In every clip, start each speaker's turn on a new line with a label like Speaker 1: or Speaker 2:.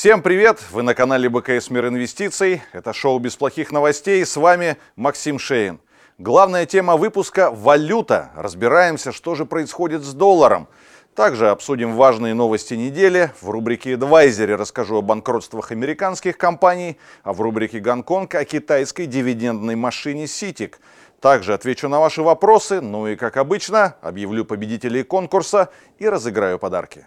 Speaker 1: Всем привет! Вы на канале БКС Мир Инвестиций. Это шоу без плохих новостей. С вами Максим Шейн. Главная тема выпуска – валюта. Разбираемся, что же происходит с долларом. Также обсудим важные новости недели. В рубрике «Эдвайзере» расскажу о банкротствах американских компаний, а в рубрике «Гонконг» о китайской дивидендной машине «Ситик». Также отвечу на ваши вопросы, ну и, как обычно, объявлю победителей конкурса и разыграю подарки.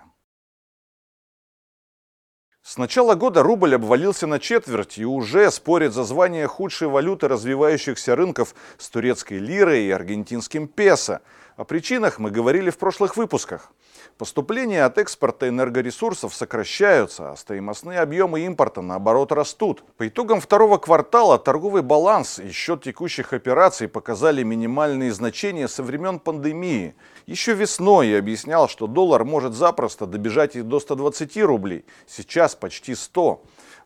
Speaker 1: С начала года рубль обвалился на четверть и уже спорит за звание худшей валюты развивающихся рынков с турецкой лирой и аргентинским песо. О причинах мы говорили в прошлых выпусках. Поступления от экспорта энергоресурсов сокращаются, а стоимостные объемы импорта, наоборот, растут. По итогам второго квартала торговый баланс и счет текущих операций показали минимальные значения со времен пандемии. Еще весной я объяснял, что доллар может запросто добежать и до 120 рублей, сейчас почти 100.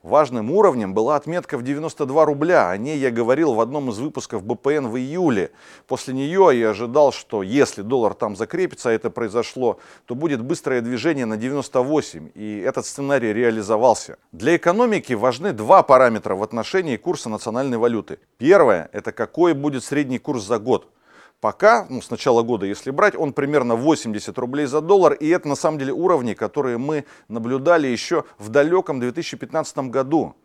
Speaker 1: Важным уровнем была отметка в 92 рубля. О ней я говорил в одном из выпусков БПН в июле. После нее я ожидал, что если доллар там закрепится, а это произошло, то будет быстрое движение на 98. И этот сценарий реализовался. Для экономики важны два параметра в отношении курса национальной валюты. Первое – это какой будет средний курс за год. Пока, ну, с начала года, если брать, он примерно 80 рублей за доллар. И это на самом деле уровни, которые мы наблюдали еще в далеком 2015 году.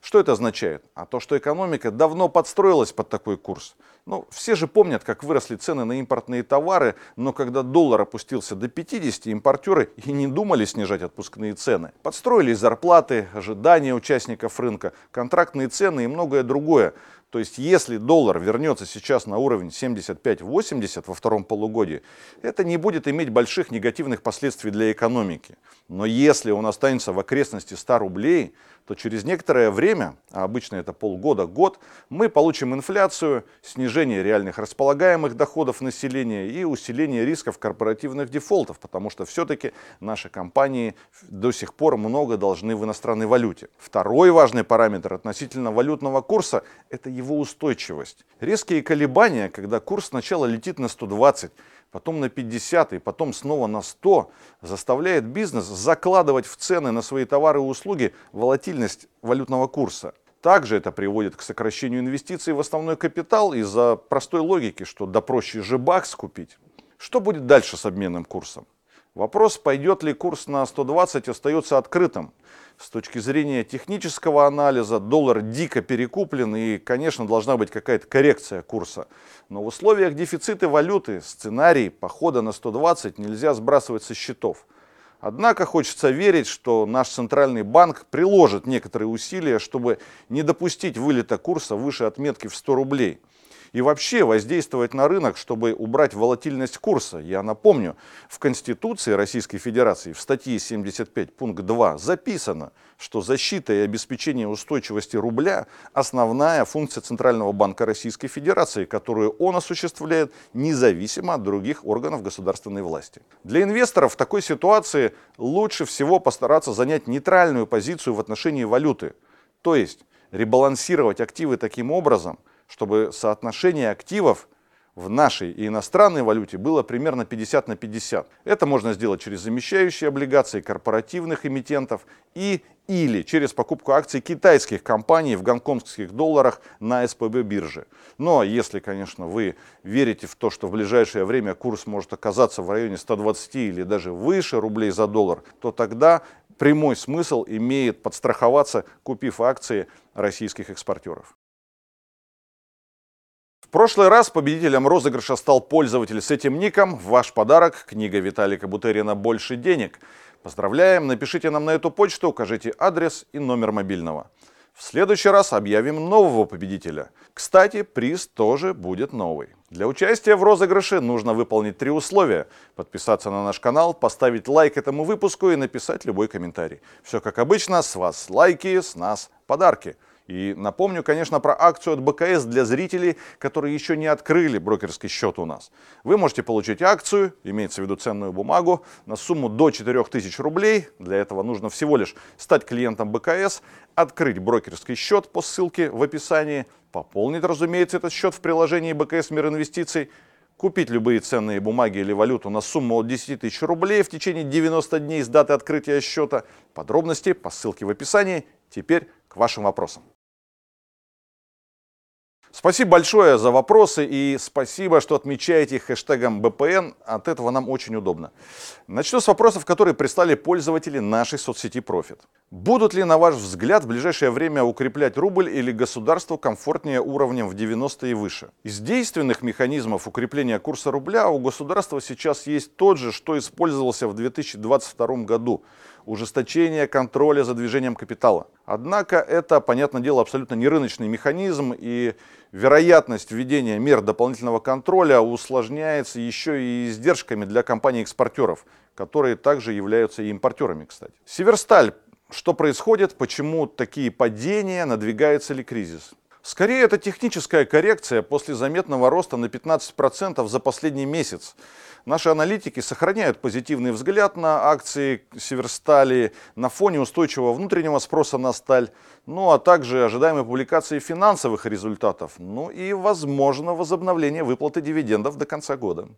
Speaker 1: Что это означает? А то, что экономика давно подстроилась под такой курс. Ну, все же помнят, как выросли цены на импортные товары, но когда доллар опустился до 50, импортеры и не думали снижать отпускные цены. Подстроились зарплаты, ожидания участников рынка, контрактные цены и многое другое. То есть, если доллар вернется сейчас на уровень 75-80 во втором полугодии, это не будет иметь больших негативных последствий для экономики. Но если он останется в окрестности 100 рублей, то через некоторое время, а обычно это полгода-год, мы получим инфляцию, снижение реальных располагаемых доходов населения и усиление рисков корпоративных дефолтов, потому что все-таки наши компании до сих пор много должны в иностранной валюте. Второй важный параметр относительно валютного курса – это его устойчивость. Резкие колебания, когда курс сначала летит на 120, потом на 50 и потом снова на 100, заставляет бизнес закладывать в цены на свои товары и услуги волатильность валютного курса. Также это приводит к сокращению инвестиций в основной капитал из-за простой логики, что да проще же бакс купить. Что будет дальше с обменным курсом? Вопрос, пойдет ли курс на 120, остается открытым. С точки зрения технического анализа доллар дико перекуплен и, конечно, должна быть какая-то коррекция курса. Но в условиях дефицита валюты сценарий похода на 120 нельзя сбрасывать со счетов. Однако хочется верить, что наш центральный банк приложит некоторые усилия, чтобы не допустить вылета курса выше отметки в 100 рублей и вообще воздействовать на рынок, чтобы убрать волатильность курса. Я напомню, в Конституции Российской Федерации в статье 75 пункт 2 записано, что защита и обеспечение устойчивости рубля – основная функция Центрального банка Российской Федерации, которую он осуществляет независимо от других органов государственной власти. Для инвесторов в такой ситуации лучше всего постараться занять нейтральную позицию в отношении валюты, то есть ребалансировать активы таким образом – чтобы соотношение активов в нашей и иностранной валюте было примерно 50 на 50. Это можно сделать через замещающие облигации корпоративных эмитентов и или через покупку акций китайских компаний в гонконгских долларах на СПБ бирже. Но если, конечно, вы верите в то, что в ближайшее время курс может оказаться в районе 120 или даже выше рублей за доллар, то тогда прямой смысл имеет подстраховаться, купив акции российских экспортеров. Прошлый раз победителем розыгрыша стал пользователь с этим ником. Ваш подарок – книга Виталика Бутерина «Больше денег». Поздравляем, напишите нам на эту почту, укажите адрес и номер мобильного. В следующий раз объявим нового победителя. Кстати, приз тоже будет новый. Для участия в розыгрыше нужно выполнить три условия. Подписаться на наш канал, поставить лайк этому выпуску и написать любой комментарий. Все как обычно, с вас лайки, с нас подарки. И напомню, конечно, про акцию от БКС для зрителей, которые еще не открыли брокерский счет у нас. Вы можете получить акцию, имеется в виду ценную бумагу, на сумму до 4000 рублей. Для этого нужно всего лишь стать клиентом БКС, открыть брокерский счет по ссылке в описании, пополнить, разумеется, этот счет в приложении БКС Мир Инвестиций, купить любые ценные бумаги или валюту на сумму от 10 тысяч рублей в течение 90 дней с даты открытия счета. Подробности по ссылке в описании. Теперь к вашим вопросам. Спасибо большое за вопросы и спасибо, что отмечаете их хэштегом БПН. От этого нам очень удобно. Начну с вопросов, которые прислали пользователи нашей соцсети Profit. Будут ли, на ваш взгляд, в ближайшее время укреплять рубль или государству комфортнее уровнем в 90 и выше? Из действенных механизмов укрепления курса рубля у государства сейчас есть тот же, что использовался в 2022 году ужесточение контроля за движением капитала. Однако это, понятное дело, абсолютно не рыночный механизм, и вероятность введения мер дополнительного контроля усложняется еще и издержками для компаний-экспортеров, которые также являются и импортерами, кстати. Северсталь. Что происходит? Почему такие падения? Надвигается ли кризис? Скорее, это техническая коррекция после заметного роста на 15% за последний месяц. Наши аналитики сохраняют позитивный взгляд на акции Северстали на фоне устойчивого внутреннего спроса на сталь, ну а также ожидаемой публикации финансовых результатов, ну и возможно возобновление выплаты дивидендов до конца года.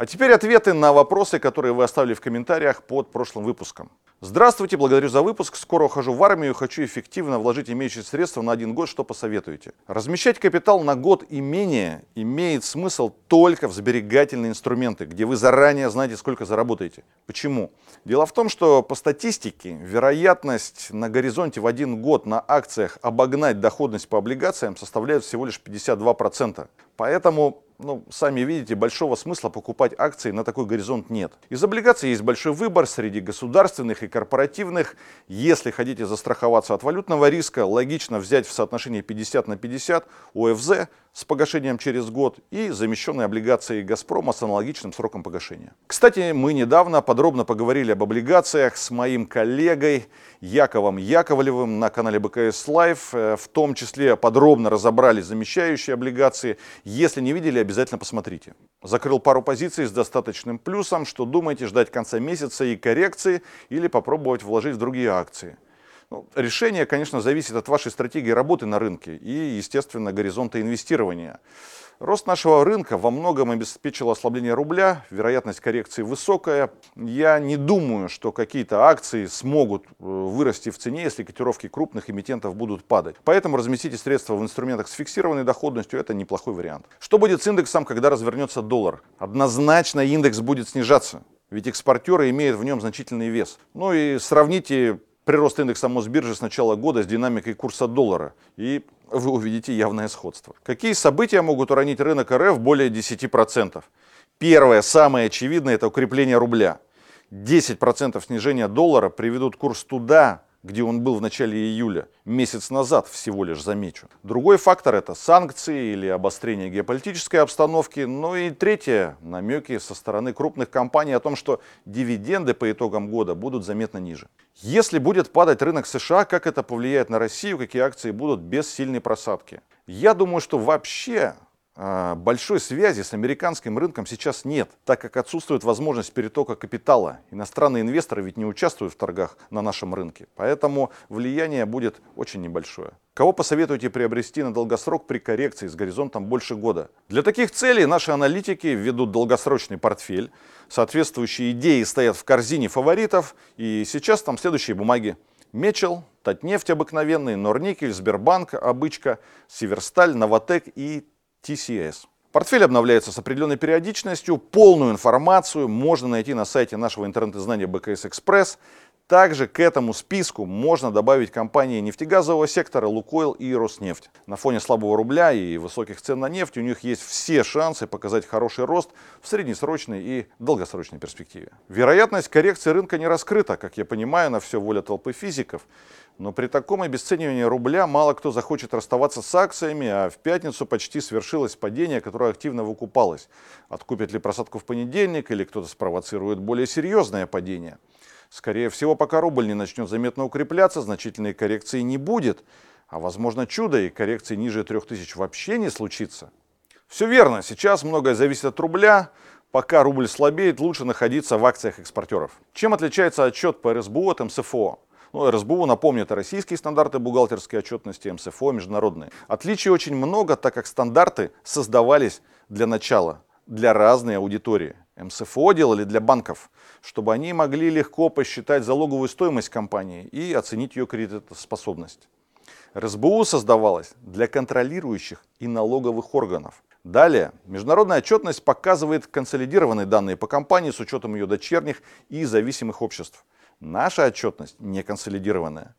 Speaker 1: А теперь ответы на вопросы, которые вы оставили в комментариях под прошлым выпуском. Здравствуйте, благодарю за выпуск. Скоро ухожу в армию, хочу эффективно вложить имеющиеся средства на один год. Что посоветуете? Размещать капитал на год и менее имеет смысл только в сберегательные инструменты, где вы заранее знаете, сколько заработаете. Почему? Дело в том, что по статистике вероятность на горизонте в один год на акциях обогнать доходность по облигациям составляет всего лишь 52%. Поэтому ну, сами видите, большого смысла покупать акции на такой горизонт нет. Из облигаций есть большой выбор среди государственных и корпоративных. Если хотите застраховаться от валютного риска, логично взять в соотношении 50 на 50 ОФЗ с погашением через год и замещенные облигации «Газпрома» с аналогичным сроком погашения. Кстати, мы недавно подробно поговорили об облигациях с моим коллегой Яковом Яковлевым на канале БКС Лайв. Э, в том числе подробно разобрали замещающие облигации. Если не видели, обязательно посмотрите. Закрыл пару позиций с достаточным плюсом. Что думаете, ждать конца месяца и коррекции или попробовать вложить в другие акции? Ну, решение, конечно, зависит от вашей стратегии работы на рынке и, естественно, горизонта инвестирования. Рост нашего рынка во многом обеспечил ослабление рубля, вероятность коррекции высокая. Я не думаю, что какие-то акции смогут э, вырасти в цене, если котировки крупных эмитентов будут падать. Поэтому разместите средства в инструментах с фиксированной доходностью, это неплохой вариант. Что будет с индексом, когда развернется доллар? Однозначно индекс будет снижаться. Ведь экспортеры имеют в нем значительный вес. Ну и сравните прирост индекса Мосбиржи с начала года с динамикой курса доллара. И вы увидите явное сходство. Какие события могут уронить рынок РФ более 10%? Первое, самое очевидное, это укрепление рубля. 10% снижения доллара приведут курс туда, где он был в начале июля, месяц назад всего лишь замечу. Другой фактор это санкции или обострение геополитической обстановки. Ну и третье, намеки со стороны крупных компаний о том, что дивиденды по итогам года будут заметно ниже. Если будет падать рынок США, как это повлияет на Россию, какие акции будут без сильной просадки? Я думаю, что вообще большой связи с американским рынком сейчас нет, так как отсутствует возможность перетока капитала. Иностранные инвесторы ведь не участвуют в торгах на нашем рынке, поэтому влияние будет очень небольшое. Кого посоветуете приобрести на долгосрок при коррекции с горизонтом больше года? Для таких целей наши аналитики ведут долгосрочный портфель. Соответствующие идеи стоят в корзине фаворитов. И сейчас там следующие бумаги. Мечел, Татнефть обыкновенный, Норникель, Сбербанк, Обычка, Северсталь, Новотек и TCS. Портфель обновляется с определенной периодичностью. Полную информацию можно найти на сайте нашего интернет-издания BKS Express. Также к этому списку можно добавить компании нефтегазового сектора «Лукойл» и «Роснефть». На фоне слабого рубля и высоких цен на нефть у них есть все шансы показать хороший рост в среднесрочной и долгосрочной перспективе. Вероятность коррекции рынка не раскрыта, как я понимаю, на все воля толпы физиков. Но при таком обесценивании рубля мало кто захочет расставаться с акциями, а в пятницу почти свершилось падение, которое активно выкупалось. Откупят ли просадку в понедельник или кто-то спровоцирует более серьезное падение – Скорее всего, пока рубль не начнет заметно укрепляться, значительной коррекции не будет. А возможно чудо и коррекции ниже 3000 вообще не случится. Все верно, сейчас многое зависит от рубля. Пока рубль слабеет, лучше находиться в акциях экспортеров. Чем отличается отчет по РСБУ от МСФО? Ну, РСБУ, напомню, это российские стандарты бухгалтерской отчетности, МСФО, международные. Отличий очень много, так как стандарты создавались для начала, для разной аудитории. МСФО делали для банков, чтобы они могли легко посчитать залоговую стоимость компании и оценить ее кредитоспособность. РСБУ создавалась для контролирующих и налоговых органов. Далее, международная отчетность показывает консолидированные данные по компании с учетом ее дочерних и зависимых обществ. Наша отчетность не консолидированная.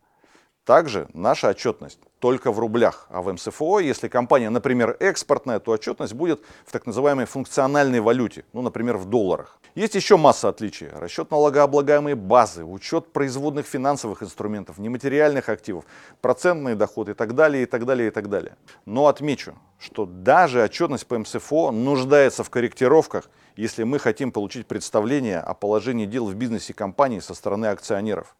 Speaker 1: Также наша отчетность только в рублях, а в МСФО, если компания, например, экспортная, то отчетность будет в так называемой функциональной валюте, ну, например, в долларах. Есть еще масса отличий. Расчет налогооблагаемой базы, учет производных финансовых инструментов, нематериальных активов, процентные доходы и так далее, и так далее, и так далее. Но отмечу, что даже отчетность по МСФО нуждается в корректировках, если мы хотим получить представление о положении дел в бизнесе компании со стороны акционеров.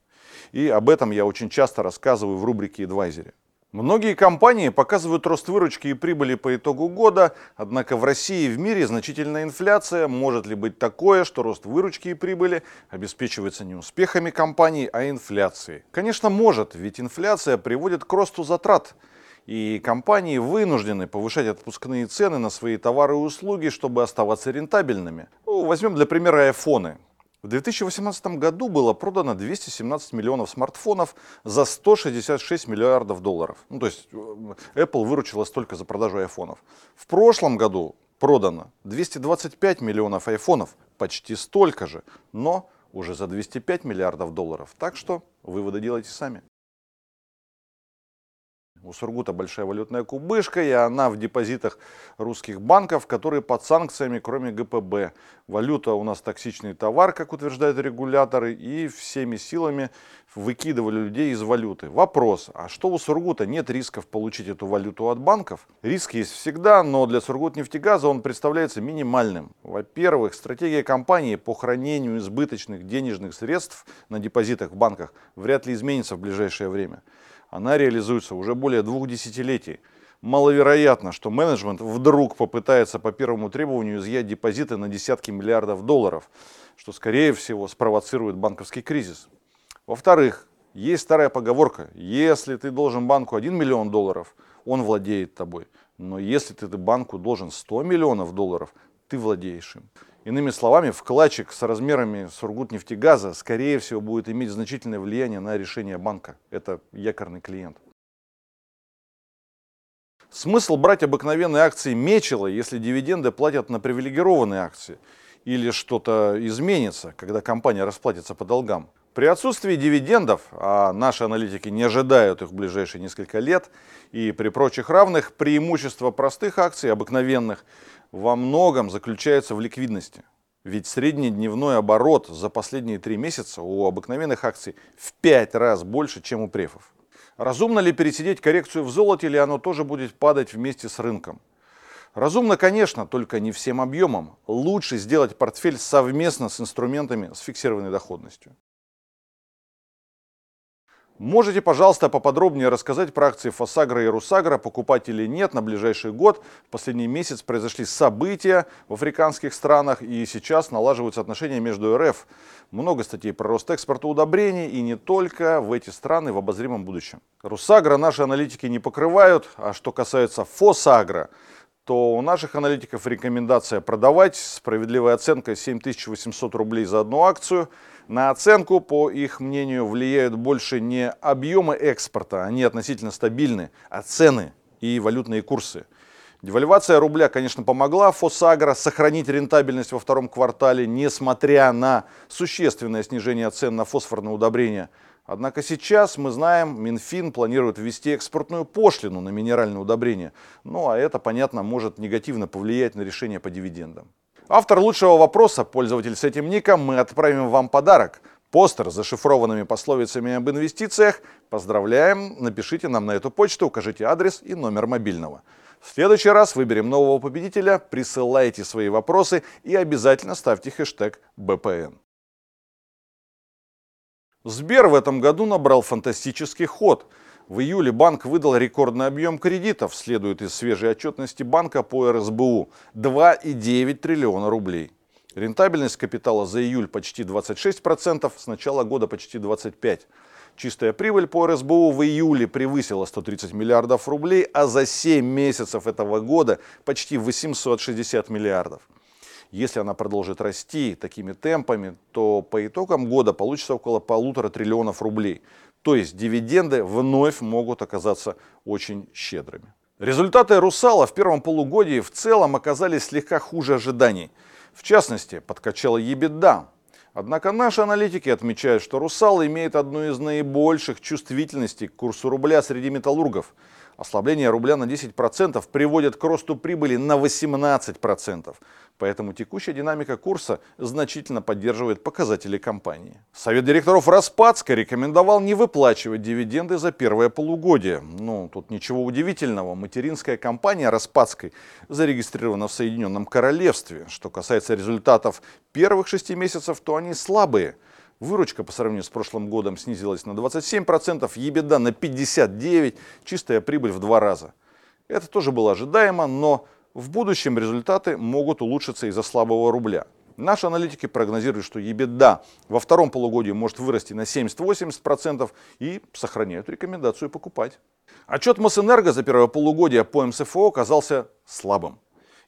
Speaker 1: И об этом я очень часто рассказываю в рубрике «Эдвайзере». Многие компании показывают рост выручки и прибыли по итогу года, однако в России и в мире значительная инфляция. Может ли быть такое, что рост выручки и прибыли обеспечивается не успехами компаний, а инфляцией? Конечно, может, ведь инфляция приводит к росту затрат. И компании вынуждены повышать отпускные цены на свои товары и услуги, чтобы оставаться рентабельными. Ну, возьмем для примера айфоны. В 2018 году было продано 217 миллионов смартфонов за 166 миллиардов долларов. Ну, то есть э, Apple выручила столько за продажу айфонов. В прошлом году продано 225 миллионов айфонов, почти столько же, но уже за 205 миллиардов долларов. Так что выводы делайте сами. У Сургута большая валютная кубышка, и она в депозитах русских банков, которые под санкциями, кроме ГПБ. Валюта у нас токсичный товар, как утверждают регуляторы, и всеми силами выкидывали людей из валюты. Вопрос, а что у Сургута нет рисков получить эту валюту от банков? Риск есть всегда, но для Сургутнефтегаза он представляется минимальным. Во-первых, стратегия компании по хранению избыточных денежных средств на депозитах в банках вряд ли изменится в ближайшее время она реализуется уже более двух десятилетий. Маловероятно, что менеджмент вдруг попытается по первому требованию изъять депозиты на десятки миллиардов долларов, что, скорее всего, спровоцирует банковский кризис. Во-вторых, есть старая поговорка, если ты должен банку 1 миллион долларов, он владеет тобой. Но если ты банку должен 100 миллионов долларов, ты владеешь им. Иными словами, вкладчик с размерами Сургутнефтегаза, скорее всего, будет иметь значительное влияние на решение банка. Это якорный клиент. Смысл брать обыкновенные акции Мечела, если дивиденды платят на привилегированные акции? Или что-то изменится, когда компания расплатится по долгам? При отсутствии дивидендов, а наши аналитики не ожидают их в ближайшие несколько лет, и при прочих равных, преимущество простых акций, обыкновенных, во многом заключается в ликвидности. Ведь среднедневной оборот за последние три месяца у обыкновенных акций в пять раз больше, чем у префов. Разумно ли пересидеть коррекцию в золоте, или оно тоже будет падать вместе с рынком? Разумно, конечно, только не всем объемом. Лучше сделать портфель совместно с инструментами с фиксированной доходностью. Можете, пожалуйста, поподробнее рассказать про акции Фосагра и Русагра, покупать или нет на ближайший год. В последний месяц произошли события в африканских странах и сейчас налаживаются отношения между РФ. Много статей про рост экспорта удобрений и не только в эти страны в обозримом будущем. Русагра наши аналитики не покрывают, а что касается Фосагра, то у наших аналитиков рекомендация продавать. Справедливая оценка 7800 рублей за одну акцию. На оценку, по их мнению, влияют больше не объемы экспорта, они относительно стабильны, а цены и валютные курсы. Девальвация рубля, конечно, помогла Фосагро сохранить рентабельность во втором квартале, несмотря на существенное снижение цен на фосфорные удобрения – Однако сейчас мы знаем, Минфин планирует ввести экспортную пошлину на минеральные удобрения. Ну а это, понятно, может негативно повлиять на решение по дивидендам. Автор лучшего вопроса, пользователь с этим ником, мы отправим вам подарок. Постер с зашифрованными пословицами об инвестициях. Поздравляем, напишите нам на эту почту, укажите адрес и номер мобильного. В следующий раз выберем нового победителя, присылайте свои вопросы и обязательно ставьте хэштег БПН. Сбер в этом году набрал фантастический ход. В июле банк выдал рекордный объем кредитов, следует из свежей отчетности банка по РСБУ – 2,9 триллиона рублей. Рентабельность капитала за июль почти 26%, с начала года почти 25%. Чистая прибыль по РСБУ в июле превысила 130 миллиардов рублей, а за 7 месяцев этого года почти 860 миллиардов. Если она продолжит расти такими темпами, то по итогам года получится около полутора триллионов рублей. То есть дивиденды вновь могут оказаться очень щедрыми. Результаты «Русала» в первом полугодии в целом оказались слегка хуже ожиданий. В частности, подкачала EBITDA. Однако наши аналитики отмечают, что «Русал» имеет одну из наибольших чувствительностей к курсу рубля среди металлургов – Ослабление рубля на 10% приводит к росту прибыли на 18%. Поэтому текущая динамика курса значительно поддерживает показатели компании. Совет директоров Распадска рекомендовал не выплачивать дивиденды за первое полугодие. Ну, тут ничего удивительного. Материнская компания Распадской зарегистрирована в Соединенном Королевстве. Что касается результатов первых шести месяцев, то они слабые – Выручка по сравнению с прошлым годом снизилась на 27%, ебеда на 59%, чистая прибыль в два раза. Это тоже было ожидаемо, но в будущем результаты могут улучшиться из-за слабого рубля. Наши аналитики прогнозируют, что ебеда во втором полугодии может вырасти на 70-80% и сохраняют рекомендацию покупать. Отчет Мосэнерго за первое полугодие по МСФО оказался слабым.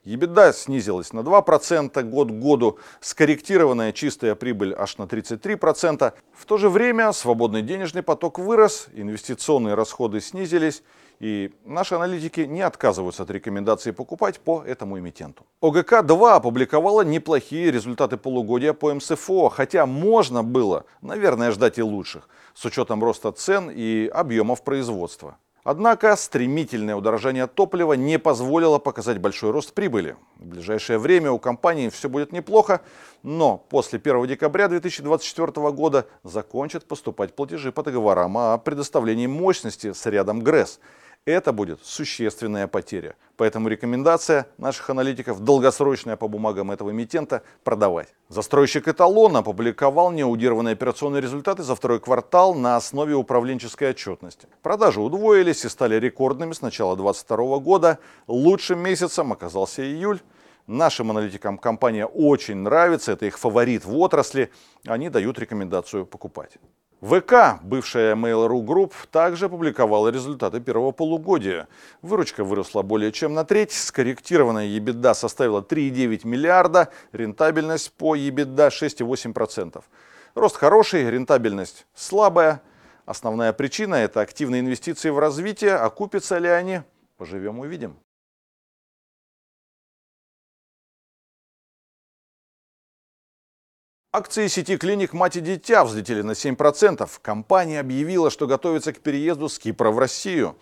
Speaker 1: Ебеда снизилась на 2% год к году, скорректированная чистая прибыль аж на 33%. В то же время свободный денежный поток вырос, инвестиционные расходы снизились, и наши аналитики не отказываются от рекомендации покупать по этому эмитенту. ОГК-2 опубликовала неплохие результаты полугодия по МСФО, хотя можно было, наверное, ждать и лучших, с учетом роста цен и объемов производства. Однако стремительное удорожание топлива не позволило показать большой рост прибыли. В ближайшее время у компании все будет неплохо, но после 1 декабря 2024 года закончат поступать платежи по договорам о предоставлении мощности с рядом ГРЭС – это будет существенная потеря. Поэтому рекомендация наших аналитиков долгосрочная по бумагам этого эмитента продавать. Застройщик эталон опубликовал неудированные операционные результаты за второй квартал на основе управленческой отчетности. Продажи удвоились и стали рекордными с начала 2022 года. Лучшим месяцем оказался июль. Нашим аналитикам компания очень нравится, это их фаворит в отрасли. Они дают рекомендацию покупать. ВК, бывшая Mail.ru Group, также опубликовала результаты первого полугодия. Выручка выросла более чем на треть, скорректированная EBITDA составила 3,9 миллиарда, рентабельность по EBITDA 6,8%. Рост хороший, рентабельность слабая. Основная причина – это активные инвестиции в развитие, окупятся ли они, поживем увидим. Акции сети клиник «Мать и дитя» взлетели на 7%. Компания объявила, что готовится к переезду с Кипра в Россию.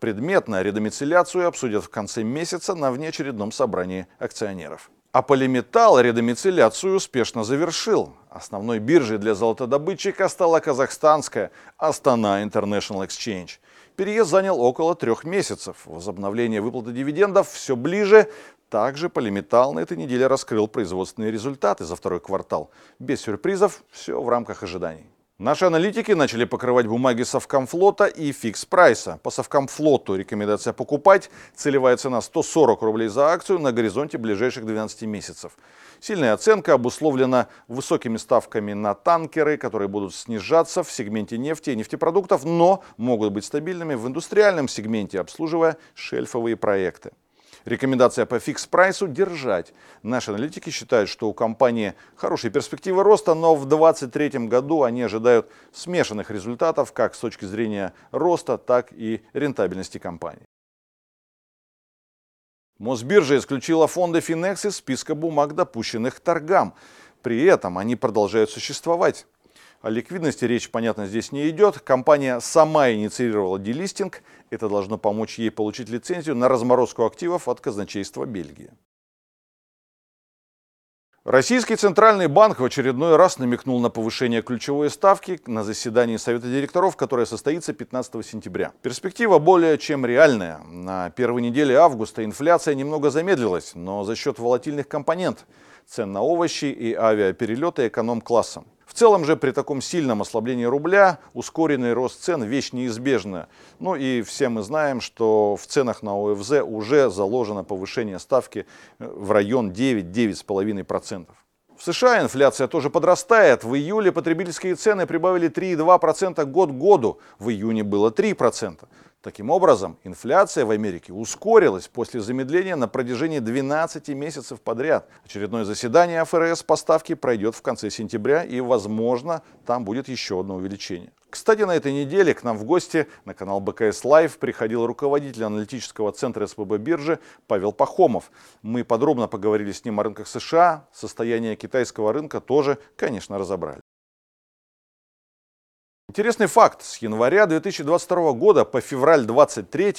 Speaker 1: Предметно редомицеляцию обсудят в конце месяца на внеочередном собрании акционеров. А Полиметалл редомицеляцию успешно завершил. Основной биржей для золотодобытчика стала казахстанская Астана International Exchange. Переезд занял около трех месяцев. Возобновление выплаты дивидендов все ближе. Также Полиметалл на этой неделе раскрыл производственные результаты за второй квартал. Без сюрпризов, все в рамках ожиданий. Наши аналитики начали покрывать бумаги Совкомфлота и фикс прайса. По Совкомфлоту рекомендация покупать. Целевая цена 140 рублей за акцию на горизонте ближайших 12 месяцев. Сильная оценка обусловлена высокими ставками на танкеры, которые будут снижаться в сегменте нефти и нефтепродуктов, но могут быть стабильными в индустриальном сегменте, обслуживая шельфовые проекты. Рекомендация по фикс-прайсу – держать. Наши аналитики считают, что у компании хорошие перспективы роста, но в 2023 году они ожидают смешанных результатов как с точки зрения роста, так и рентабельности компании. Мосбиржа исключила фонды Финекс из списка бумаг, допущенных к торгам. При этом они продолжают существовать. О ликвидности речь, понятно, здесь не идет. Компания сама инициировала делистинг. Это должно помочь ей получить лицензию на разморозку активов от казначейства Бельгии. Российский Центральный банк в очередной раз намекнул на повышение ключевой ставки на заседании Совета директоров, которое состоится 15 сентября. Перспектива более чем реальная. На первой неделе августа инфляция немного замедлилась, но за счет волатильных компонент цен на овощи и авиаперелеты эконом-классом целом же при таком сильном ослаблении рубля ускоренный рост цен – вещь неизбежная. Ну и все мы знаем, что в ценах на ОФЗ уже заложено повышение ставки э, в район 9-9,5%. В США инфляция тоже подрастает. В июле потребительские цены прибавили 3,2% год к году. В июне было 3%. Таким образом, инфляция в Америке ускорилась после замедления на протяжении 12 месяцев подряд. Очередное заседание ФРС по ставке пройдет в конце сентября и, возможно, там будет еще одно увеличение. Кстати, на этой неделе к нам в гости на канал БКС Лайв приходил руководитель аналитического центра СПБ биржи Павел Пахомов. Мы подробно поговорили с ним о рынках США, состояние китайского рынка тоже, конечно, разобрали. Интересный факт. С января 2022 года по февраль 2023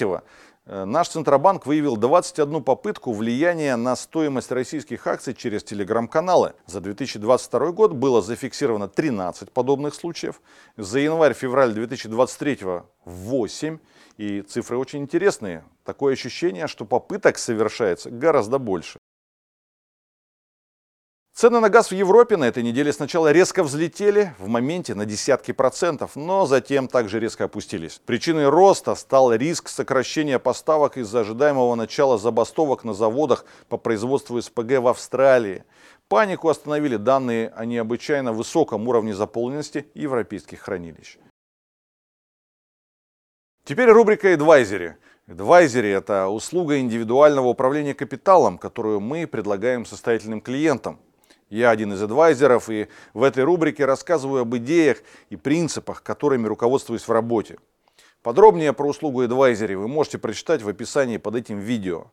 Speaker 1: э, наш Центробанк выявил 21 попытку влияния на стоимость российских акций через телеграм-каналы. За 2022 год было зафиксировано 13 подобных случаев. За январь-февраль 2023 8. И цифры очень интересные. Такое ощущение, что попыток совершается гораздо больше. Цены на газ в Европе на этой неделе сначала резко взлетели в моменте на десятки процентов, но затем также резко опустились. Причиной роста стал риск сокращения поставок из-за ожидаемого начала забастовок на заводах по производству СПГ в Австралии. Панику остановили данные о необычайно высоком уровне заполненности европейских хранилищ. Теперь рубрика «Эдвайзери». Эдвайзери – это услуга индивидуального управления капиталом, которую мы предлагаем состоятельным клиентам. Я один из адвайзеров и в этой рубрике рассказываю об идеях и принципах, которыми руководствуюсь в работе. Подробнее про услугу адвайзери вы можете прочитать в описании под этим видео.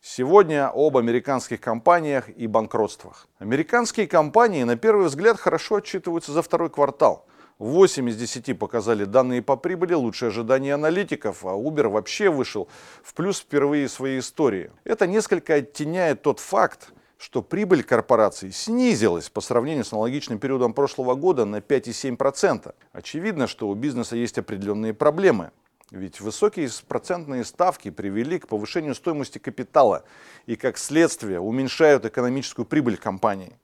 Speaker 1: Сегодня об американских компаниях и банкротствах. Американские компании на первый взгляд хорошо отчитываются за второй квартал. 8 из 10 показали данные по прибыли, лучшие ожидания аналитиков, а Uber вообще вышел в плюс впервые в своей истории. Это несколько оттеняет тот факт, что прибыль корпораций снизилась по сравнению с аналогичным периодом прошлого года на 5,7%. Очевидно, что у бизнеса есть определенные проблемы. Ведь высокие процентные ставки привели к повышению стоимости капитала и, как следствие, уменьшают экономическую прибыль компании.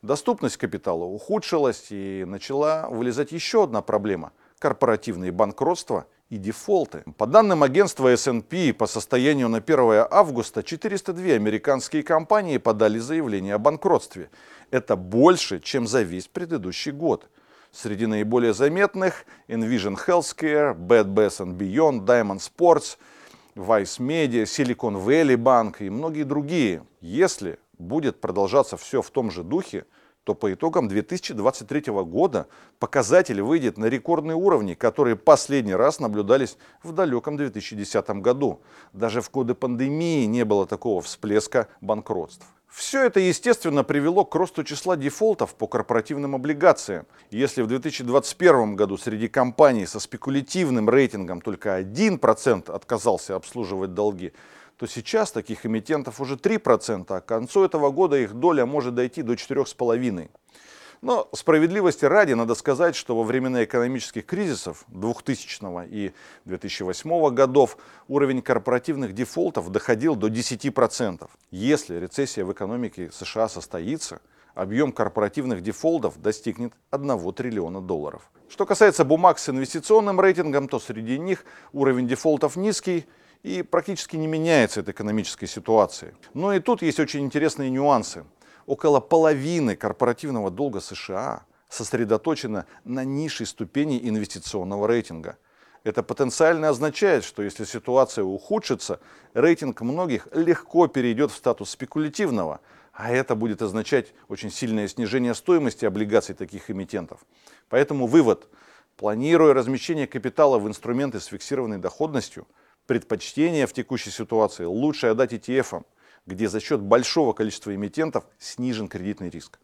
Speaker 1: Доступность капитала ухудшилась и начала вылезать еще одна проблема – корпоративные банкротства и дефолты. По данным агентства S&P, по состоянию на 1 августа 402 американские компании подали заявление о банкротстве. Это больше, чем за весь предыдущий год. Среди наиболее заметных Envision Healthcare, Bed Bath Beyond, Diamond Sports, Vice Media, Silicon Valley Bank и многие другие. Если будет продолжаться все в том же духе, то по итогам 2023 года показатель выйдет на рекордные уровни, которые последний раз наблюдались в далеком 2010 году. Даже в годы пандемии не было такого всплеска банкротств. Все это, естественно, привело к росту числа дефолтов по корпоративным облигациям. Если в 2021 году среди компаний со спекулятивным рейтингом только 1% отказался обслуживать долги, то сейчас таких эмитентов уже 3%, а к концу этого года их доля может дойти до 4,5%. Но справедливости ради надо сказать, что во времена экономических кризисов 2000 и 2008 годов уровень корпоративных дефолтов доходил до 10%. Если рецессия в экономике США состоится, объем корпоративных дефолтов достигнет 1 триллиона долларов. Что касается бумаг с инвестиционным рейтингом, то среди них уровень дефолтов низкий – и практически не меняется эта экономическая ситуация. Но и тут есть очень интересные нюансы. Около половины корпоративного долга США сосредоточено на низшей ступени инвестиционного рейтинга. Это потенциально означает, что если ситуация ухудшится, рейтинг многих легко перейдет в статус спекулятивного, а это будет означать очень сильное снижение стоимости облигаций таких эмитентов. Поэтому вывод. Планируя размещение капитала в инструменты с фиксированной доходностью – предпочтение в текущей ситуации лучше отдать ETF, где за счет большого количества эмитентов снижен кредитный риск.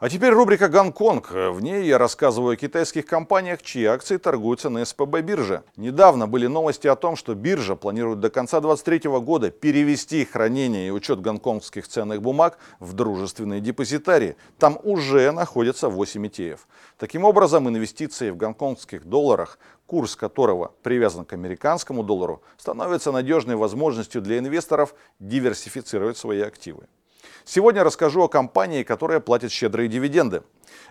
Speaker 1: А теперь рубрика «Гонконг». В ней я рассказываю о китайских компаниях, чьи акции торгуются на СПБ бирже. Недавно были новости о том, что биржа планирует до конца 2023 года перевести хранение и учет гонконгских ценных бумаг в дружественные депозитарии. Там уже находятся 8 ETF. Таким образом, инвестиции в гонконгских долларах, курс которого привязан к американскому доллару, становятся надежной возможностью для инвесторов диверсифицировать свои активы. Сегодня расскажу о компании, которая платит щедрые дивиденды.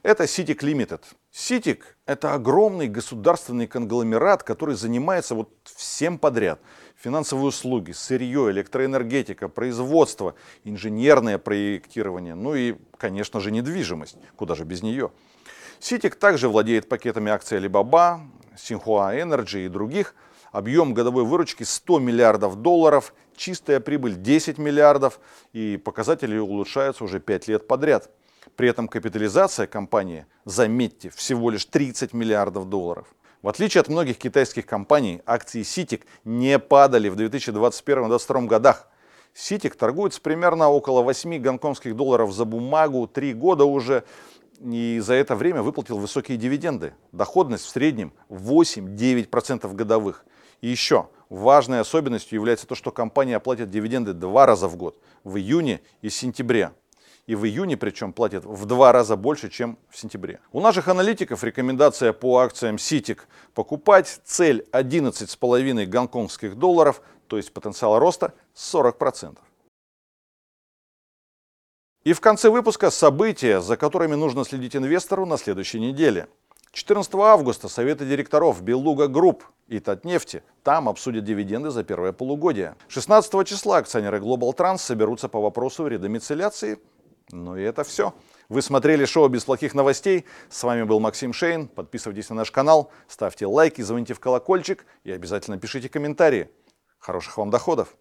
Speaker 1: Это Citic Limited. Citic – это огромный государственный конгломерат, который занимается вот всем подряд. Финансовые услуги, сырье, электроэнергетика, производство, инженерное проектирование, ну и, конечно же, недвижимость. Куда же без нее? Citic также владеет пакетами акций Alibaba, Sinhua Energy и других. Объем годовой выручки 100 миллиардов долларов, чистая прибыль 10 миллиардов и показатели улучшаются уже 5 лет подряд. При этом капитализация компании, заметьте, всего лишь 30 миллиардов долларов. В отличие от многих китайских компаний, акции Citic не падали в 2021-2022 годах. Citic торгуется примерно около 8 гонконгских долларов за бумагу, 3 года уже, и за это время выплатил высокие дивиденды. Доходность в среднем 8-9% годовых. И еще важной особенностью является то, что компания платит дивиденды два раза в год, в июне и сентябре и в июне причем платят в два раза больше, чем в сентябре. У наших аналитиков рекомендация по акциям CITIC покупать цель 11,5 гонконгских долларов, то есть потенциал роста 40%. И в конце выпуска события, за которыми нужно следить инвестору на следующей неделе. 14 августа Советы директоров Beluga Group и Татнефти там обсудят дивиденды за первое полугодие. 16 числа акционеры Globaltrans соберутся по вопросу редомициляции ну и это все. Вы смотрели шоу «Без плохих новостей». С вами был Максим Шейн. Подписывайтесь на наш канал, ставьте лайки, звоните в колокольчик и обязательно пишите комментарии. Хороших вам доходов!